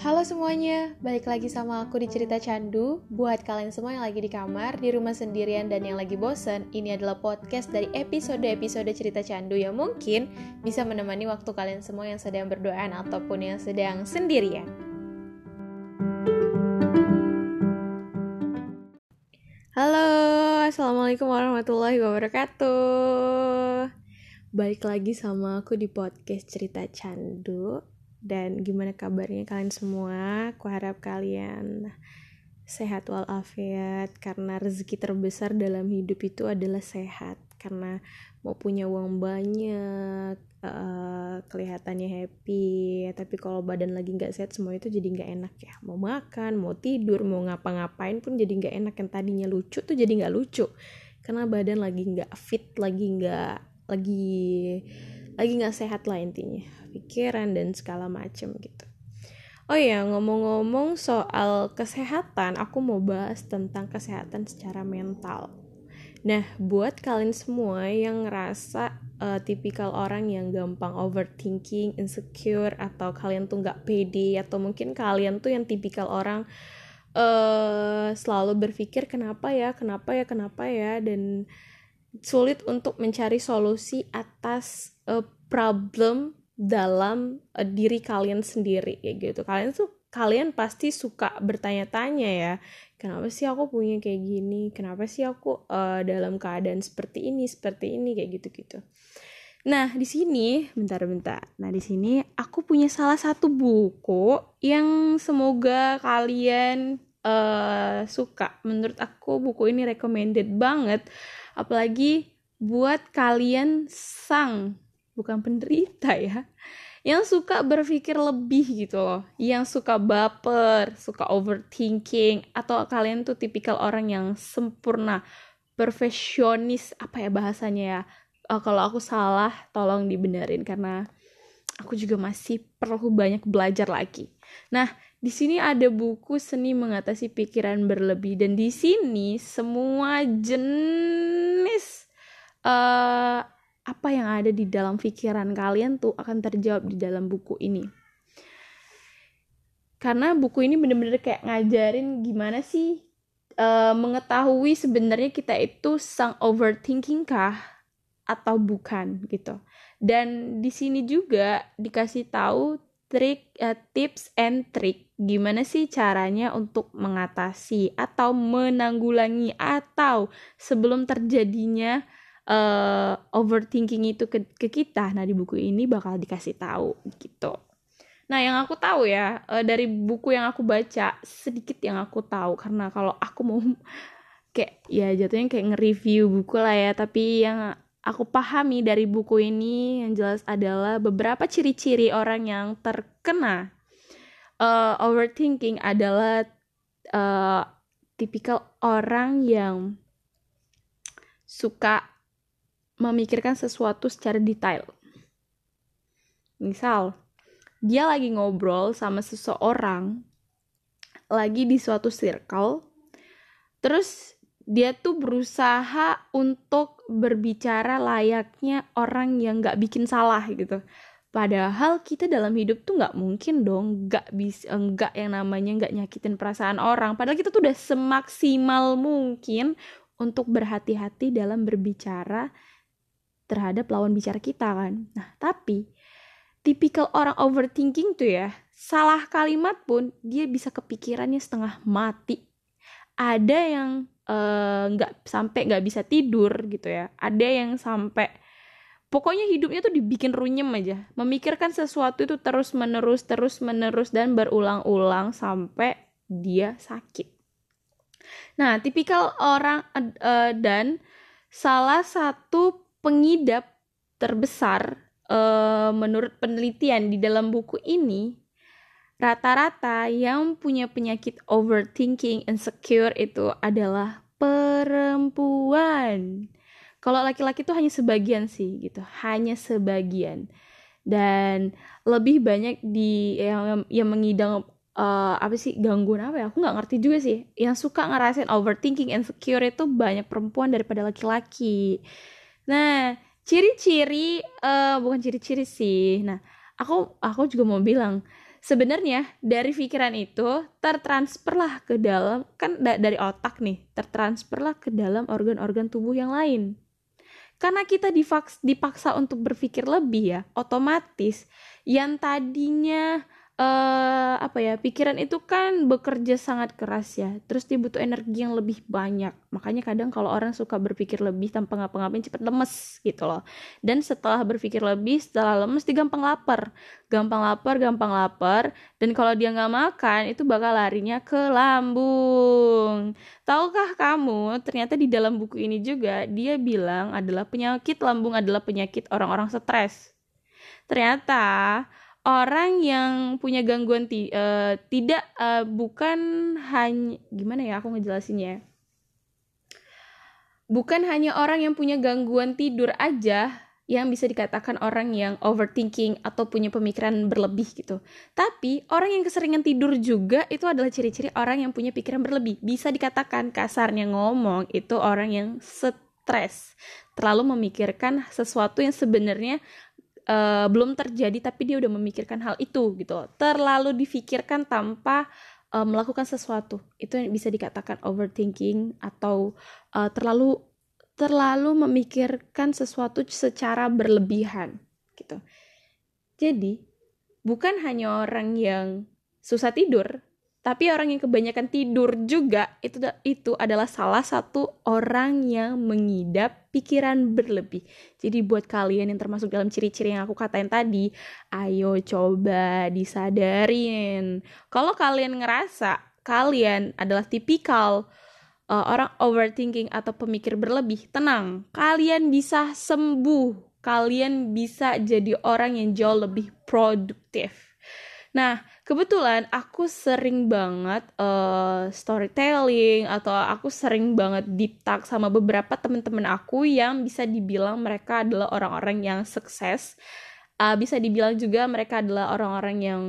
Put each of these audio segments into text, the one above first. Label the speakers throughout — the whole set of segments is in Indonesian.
Speaker 1: Halo semuanya, balik lagi sama aku di Cerita Candu. Buat kalian semua yang lagi di kamar, di rumah sendirian, dan yang lagi bosen, ini adalah podcast dari episode-episode Cerita Candu yang mungkin bisa menemani waktu kalian semua yang sedang berdoaan ataupun yang sedang sendirian. Halo, Assalamualaikum warahmatullahi wabarakatuh. Balik lagi sama aku di podcast Cerita Candu dan gimana kabarnya kalian semua? Aku harap kalian sehat walafiat karena rezeki terbesar dalam hidup itu adalah sehat. Karena mau punya uang banyak uh, kelihatannya happy tapi kalau badan lagi nggak sehat semua itu jadi nggak enak ya. Mau makan mau tidur mau ngapa-ngapain pun jadi nggak enak. Yang tadinya lucu tuh jadi nggak lucu. Karena badan lagi nggak fit lagi nggak lagi lagi nggak sehat lah intinya. Pikiran dan segala macem gitu. Oh ya ngomong-ngomong soal kesehatan aku mau bahas tentang kesehatan secara mental. Nah buat kalian semua yang ngerasa uh, tipikal orang yang gampang overthinking insecure atau kalian tuh nggak pede atau mungkin kalian tuh yang tipikal orang uh, selalu berpikir kenapa ya kenapa ya kenapa ya dan sulit untuk mencari solusi atas uh, problem dalam uh, diri kalian sendiri ya gitu. Kalian tuh kalian pasti suka bertanya-tanya ya kenapa sih aku punya kayak gini? Kenapa sih aku uh, dalam keadaan seperti ini seperti ini? kayak gitu-gitu. Nah di sini bentar-bentar nah di sini aku punya salah satu buku yang semoga kalian uh, suka. Menurut aku buku ini recommended banget. Apalagi buat kalian sang bukan penderita ya yang suka berpikir lebih gitu loh. Yang suka baper suka overthinking atau kalian tuh tipikal orang yang sempurna perfeksionis apa ya bahasanya ya. Uh, kalau aku salah tolong dibenerin karena aku juga masih perlu banyak belajar lagi. Nah di sini ada buku seni mengatasi pikiran berlebih dan di sini semua jenis uh, apa yang ada di dalam pikiran kalian tuh akan terjawab di dalam buku ini. Karena buku ini bener-bener kayak ngajarin gimana sih uh, mengetahui sebenarnya kita itu sang overthinking kah atau bukan gitu. Dan di sini juga dikasih tahu trik uh, tips and trick. Gimana sih caranya untuk mengatasi atau menanggulangi atau sebelum terjadinya uh, overthinking itu ke, ke kita? Nah di buku ini bakal dikasih tahu gitu. Nah yang aku tahu ya uh, dari buku yang aku baca sedikit yang aku tahu. Karena kalau aku mau kayak ya jatuhnya kayak nge-review buku lah ya. Tapi yang aku pahami dari buku ini yang jelas adalah beberapa ciri-ciri orang yang terkena uh, overthinking adalah uh, tipikal orang yang suka memikirkan sesuatu secara detail. Misal, dia lagi ngobrol sama seseorang, lagi di suatu circle, terus dia tuh berusaha untuk berbicara layaknya orang yang gak bikin salah gitu. Padahal kita dalam hidup tuh gak mungkin dong gak bisa nggak yang namanya gak nyakitin perasaan orang. Padahal kita tuh udah semaksimal mungkin untuk berhati-hati dalam berbicara terhadap lawan bicara kita kan. Nah, tapi tipikal orang overthinking tuh ya, salah kalimat pun dia bisa kepikirannya setengah mati. Ada yang eh, nggak uh, sampai nggak bisa tidur gitu ya. Ada yang sampai pokoknya hidupnya tuh dibikin runyem aja. Memikirkan sesuatu itu terus menerus terus menerus dan berulang-ulang sampai dia sakit. Nah, tipikal orang uh, dan salah satu pengidap terbesar uh, menurut penelitian di dalam buku ini rata-rata yang punya penyakit overthinking insecure itu adalah perempuan. Kalau laki-laki itu hanya sebagian sih gitu, hanya sebagian. Dan lebih banyak di yang yang mengidang uh, apa sih gangguan apa ya? Aku nggak ngerti juga sih. Yang suka ngerasain overthinking insecure itu banyak perempuan daripada laki-laki. Nah, ciri-ciri uh, bukan ciri-ciri sih. Nah, aku aku juga mau bilang sebenarnya dari pikiran itu tertransferlah ke dalam kan da dari otak nih tertransferlah ke dalam organ-organ tubuh yang lain. Karena kita dipaksa untuk berpikir lebih ya otomatis yang tadinya uh, apa ya pikiran itu kan bekerja sangat keras ya. Terus dia butuh energi yang lebih banyak. Makanya kadang kalau orang suka berpikir lebih tanpa ngapa-ngapain cepat lemes gitu loh. Dan setelah berpikir lebih setelah lemes dia gampang lapar. Gampang lapar gampang lapar. Dan kalau dia nggak makan itu bakal larinya ke lambung. Tahukah kamu ternyata di dalam buku ini juga dia bilang adalah penyakit lambung adalah penyakit orang-orang stres. Ternyata orang yang punya gangguan ti uh, tidak uh, bukan hanya gimana ya aku ngejelasinnya bukan hanya orang yang punya gangguan tidur aja yang bisa dikatakan orang yang overthinking atau punya pemikiran berlebih gitu. Tapi orang yang keseringan tidur juga itu adalah ciri-ciri orang yang punya pikiran berlebih. Bisa dikatakan kasarnya ngomong itu orang yang stres, terlalu memikirkan sesuatu yang sebenarnya uh, belum terjadi tapi dia udah memikirkan hal itu gitu. Terlalu difikirkan tanpa uh, melakukan sesuatu. Itu yang bisa dikatakan overthinking atau uh, terlalu terlalu memikirkan sesuatu secara berlebihan gitu. Jadi bukan hanya orang yang susah tidur tapi orang yang kebanyakan tidur juga itu itu adalah salah satu orang yang mengidap pikiran berlebih. Jadi buat kalian yang termasuk dalam ciri-ciri yang aku katain tadi, ayo coba disadarin. Kalau kalian ngerasa kalian adalah tipikal uh, orang overthinking atau pemikir berlebih, tenang, kalian bisa sembuh. Kalian bisa jadi orang yang jauh lebih produktif. Nah, kebetulan aku sering banget uh, storytelling atau aku sering banget deep talk sama beberapa teman-teman aku yang bisa dibilang mereka adalah orang-orang yang sukses. Uh, bisa dibilang juga mereka adalah orang-orang yang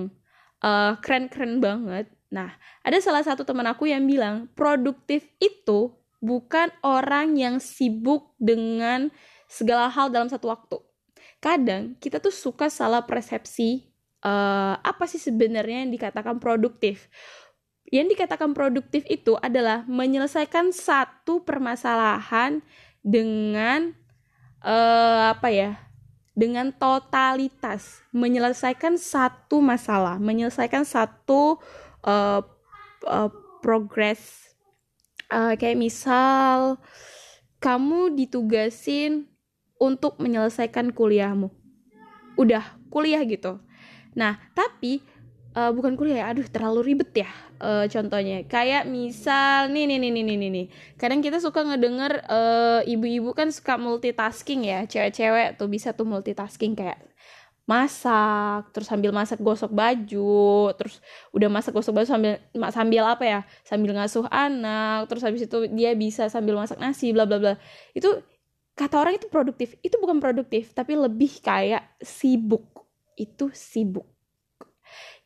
Speaker 1: uh, keren-keren banget. Nah ada salah satu teman aku yang bilang produktif itu bukan orang yang sibuk dengan segala hal dalam satu waktu. Kadang kita tuh suka salah persepsi uh, apa sih sebenarnya yang dikatakan produktif? Yang dikatakan produktif itu adalah menyelesaikan satu permasalahan dengan uh, apa ya? Dengan totalitas, menyelesaikan satu masalah, menyelesaikan satu uh, uh, progres. Uh, kayak misal kamu ditugasin untuk menyelesaikan kuliahmu. Udah kuliah gitu Nah, tapi uh, bukan kuliah ya, aduh terlalu ribet ya uh, contohnya. Kayak misal nih nih nih nih nih nih. Kadang kita suka ngedenger uh, ibu-ibu kan suka multitasking ya, cewek-cewek tuh bisa tuh multitasking kayak masak, terus sambil masak gosok baju, terus udah masak gosok baju sambil sambil apa ya? Sambil ngasuh anak, terus habis itu dia bisa sambil masak nasi bla bla bla. Itu kata orang itu produktif. Itu bukan produktif, tapi lebih kayak sibuk itu sibuk.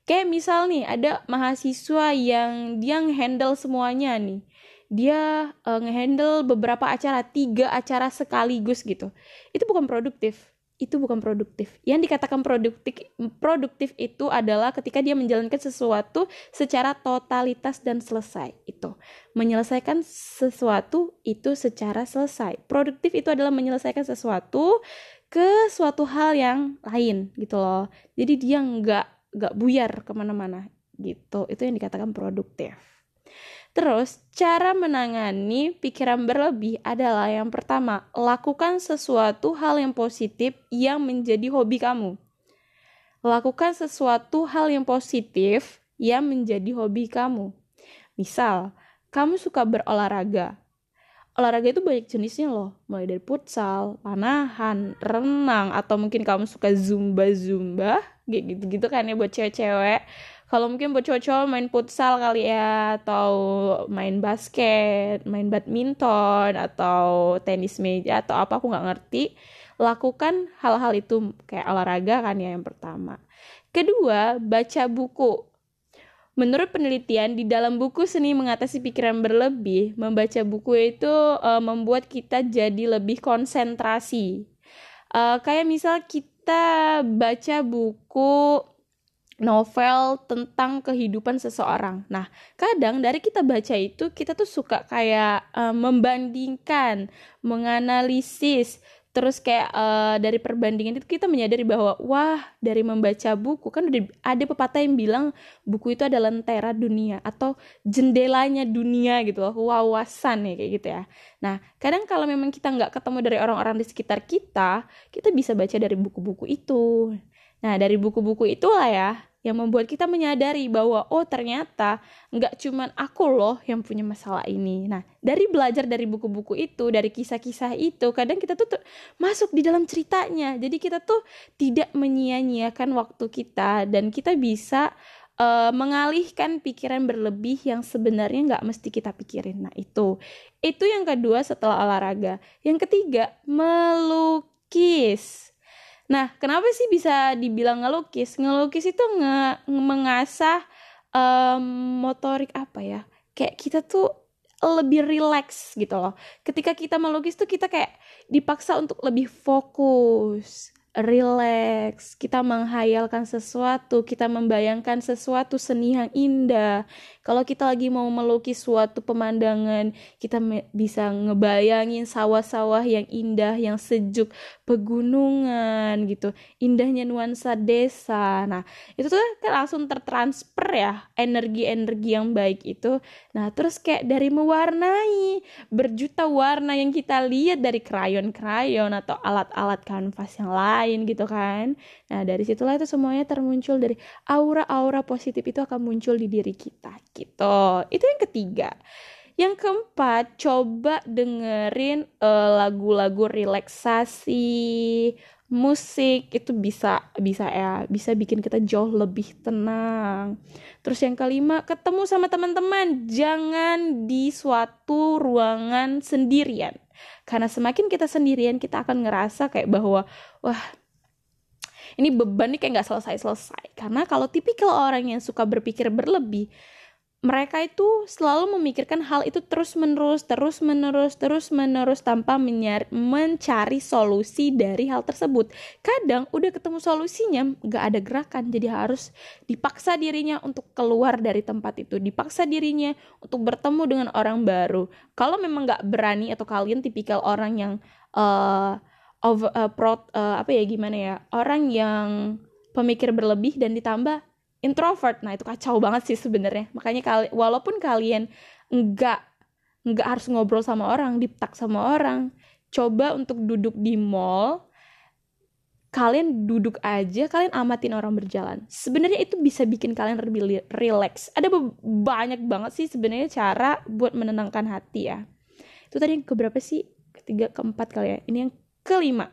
Speaker 1: Kayak misal nih ada mahasiswa yang dia ngehandle semuanya nih. Dia uh, ngehandle beberapa acara, tiga acara sekaligus gitu. Itu bukan produktif itu bukan produktif. Yang dikatakan produktif produktif itu adalah ketika dia menjalankan sesuatu secara totalitas dan selesai. Itu menyelesaikan sesuatu itu secara selesai. Produktif itu adalah menyelesaikan sesuatu ke suatu hal yang lain gitu loh. Jadi dia nggak nggak buyar ke mana-mana gitu. Itu yang dikatakan produktif. Terus cara menangani pikiran berlebih adalah yang pertama lakukan sesuatu hal yang positif yang menjadi hobi kamu. Lakukan sesuatu hal yang positif yang menjadi hobi kamu. Misal kamu suka berolahraga olahraga itu banyak jenisnya loh. Mulai dari futsal panahan renang atau mungkin kamu suka zumba zumba gitu gitu kan ya buat cewek-cewek. Kalau mungkin buat cowok-cowok main futsal kali ya atau main basket main badminton atau tenis meja atau apa aku nggak ngerti. Lakukan hal-hal itu kayak olahraga kan ya yang pertama. Kedua baca buku Menurut penelitian di dalam buku Seni Mengatasi Pikiran Berlebih, membaca buku itu uh, membuat kita jadi lebih konsentrasi. Uh, kayak misal kita baca buku novel tentang kehidupan seseorang. Nah, kadang dari kita baca itu kita tuh suka kayak uh, membandingkan, menganalisis, terus kayak uh, dari perbandingan itu kita menyadari bahwa wah dari membaca buku kan ada pepatah yang bilang buku itu adalah lentera dunia atau jendelanya dunia gitu loh wawasan ya kayak gitu ya. Nah kadang kalau memang kita nggak ketemu dari orang-orang di sekitar kita kita bisa baca dari buku-buku itu. Nah dari buku-buku itulah ya yang membuat kita menyadari bahwa oh ternyata nggak cuman aku loh yang punya masalah ini. Nah dari belajar dari buku-buku itu, dari kisah-kisah itu, kadang kita tuh, masuk di dalam ceritanya. Jadi kita tuh tidak menyia-nyiakan waktu kita dan kita bisa uh, mengalihkan pikiran berlebih yang sebenarnya nggak mesti kita pikirin. Nah itu, itu yang kedua setelah olahraga. Yang ketiga melukis Nah, kenapa sih bisa dibilang ngelukis? Ngelukis itu nge mengasah um, motorik apa ya? Kayak kita tuh lebih relax gitu loh. Ketika kita melukis tuh kita kayak dipaksa untuk lebih fokus relax, kita menghayalkan sesuatu, kita membayangkan sesuatu seni yang indah. Kalau kita lagi mau melukis suatu pemandangan, kita bisa ngebayangin sawah-sawah yang indah, yang sejuk, pegunungan gitu, indahnya nuansa desa. Nah, itu tuh kan langsung tertransfer ya energi-energi yang baik itu. Nah, terus kayak dari mewarnai berjuta warna yang kita lihat dari krayon-krayon atau alat-alat kanvas yang lain gitu kan nah dari situlah itu semuanya termuncul dari aura-aura positif itu akan muncul di diri kita gitu itu yang ketiga yang keempat, coba dengerin uh, lagu-lagu relaksasi, musik itu bisa bisa ya, bisa bikin kita jauh lebih tenang. Terus yang kelima, ketemu sama teman-teman, jangan di suatu ruangan sendirian. Karena semakin kita sendirian, kita akan ngerasa kayak bahwa, wah, ini beban nih kayak nggak selesai-selesai. Karena kalau tipikal orang yang suka berpikir berlebih, mereka itu selalu memikirkan hal itu terus-menerus, terus-menerus, terus-menerus tanpa mencari solusi dari hal tersebut. Kadang udah ketemu solusinya, gak ada gerakan, jadi harus dipaksa dirinya untuk keluar dari tempat itu, dipaksa dirinya untuk bertemu dengan orang baru. Kalau memang gak berani atau kalian tipikal orang yang uh, over, uh, pro, uh, apa ya gimana ya, orang yang pemikir berlebih dan ditambah introvert nah itu kacau banget sih sebenarnya makanya kali walaupun kalian enggak enggak harus ngobrol sama orang diptak sama orang coba untuk duduk di mall kalian duduk aja, kalian amatin orang berjalan. Sebenarnya itu bisa bikin kalian lebih relax. Ada banyak banget sih sebenarnya cara buat menenangkan hati ya. Itu tadi yang keberapa sih? Ketiga, keempat kali ya. Ini yang kelima.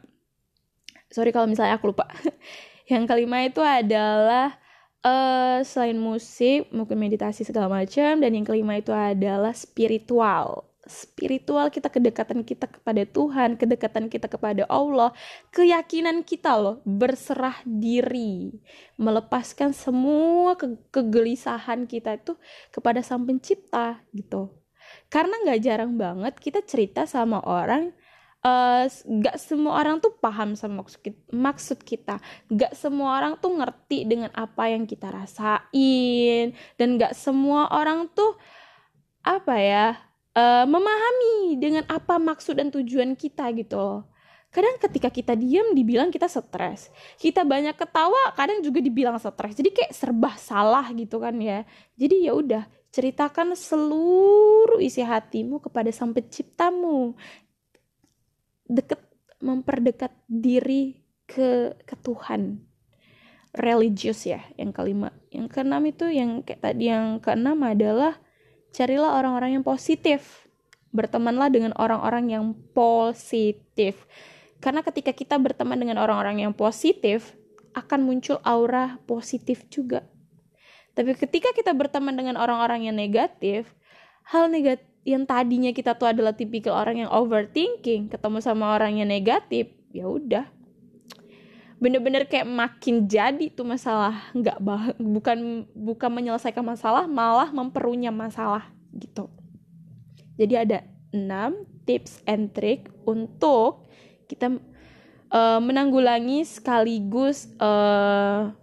Speaker 1: Sorry kalau misalnya aku lupa. yang kelima itu adalah uh, selain musik mungkin meditasi segala macam dan yang kelima itu adalah spiritual. Spiritual kita kedekatan kita kepada Tuhan kedekatan kita kepada Allah keyakinan kita loh berserah diri. Melepaskan semua ke kegelisahan kita itu kepada sang pencipta gitu. Karena nggak jarang banget kita cerita sama orang uh, gak semua orang tuh paham sama maksud kita, gak semua orang tuh ngerti dengan apa yang kita rasain. Dan gak semua orang tuh apa ya uh, memahami dengan apa maksud dan tujuan kita gitu kadang ketika kita diam dibilang kita stres. Kita banyak ketawa kadang juga dibilang stres. Jadi kayak serba salah gitu kan ya. Jadi ya udah ceritakan seluruh isi hatimu kepada sang penciptamu deket memperdekat diri ke ke Tuhan. Religius ya yang kelima. Yang keenam itu yang kayak tadi yang keenam adalah carilah orang-orang yang positif. Bertemanlah dengan orang-orang yang positif. Karena ketika kita berteman dengan orang-orang yang positif akan muncul aura positif juga. Tapi ketika kita berteman dengan orang-orang yang negatif hal negatif yang tadinya kita tuh adalah tipikal orang yang overthinking ketemu sama orang yang negatif ya udah. Bener-bener kayak makin jadi tuh masalah nggak bukan bukan menyelesaikan masalah malah memperunya masalah gitu. Jadi ada 6 tips and trick untuk kita uh, menanggulangi sekaligus uh,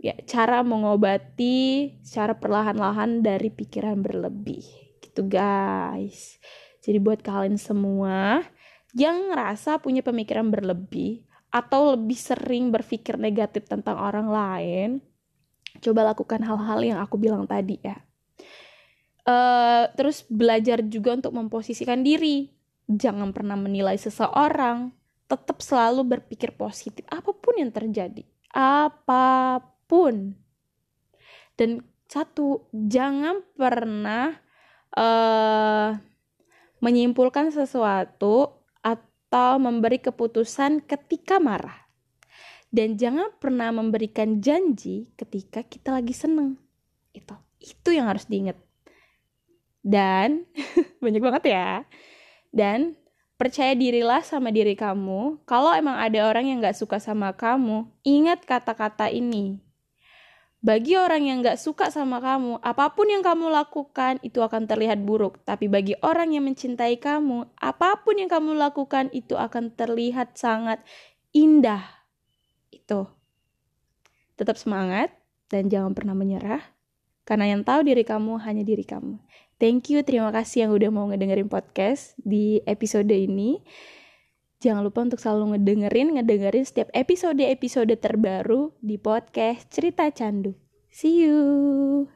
Speaker 1: ya cara mengobati secara perlahan-lahan dari pikiran berlebih gitu guys. Jadi buat kalian semua yang ngerasa punya pemikiran berlebih atau lebih sering berpikir negatif tentang orang lain coba lakukan hal-hal yang aku bilang tadi ya. Uh, terus belajar juga untuk memposisikan diri. Jangan pernah menilai seseorang. Tetap selalu berpikir positif. Apa pun yang terjadi. Apa pun. Dan satu jangan pernah uh, menyimpulkan sesuatu atau memberi keputusan ketika marah dan jangan pernah memberikan janji ketika kita lagi seneng itu itu yang harus diingat dan banyak banget ya dan percaya dirilah sama diri kamu. Kalau emang ada orang yang gak suka sama kamu, ingat kata-kata ini. Bagi orang yang gak suka sama kamu, apa pun yang kamu lakukan itu akan terlihat buruk. Tapi bagi orang yang mencintai kamu, apa pun yang kamu lakukan itu akan terlihat sangat indah. Itu. Tetap semangat dan jangan pernah menyerah. Karena yang tahu diri kamu hanya diri kamu. Thank you, terima kasih yang udah mau ngedengerin podcast di episode ini. Jangan lupa untuk selalu ngedengerin, ngedengerin setiap episode-episode terbaru di podcast Cerita Candu. See you!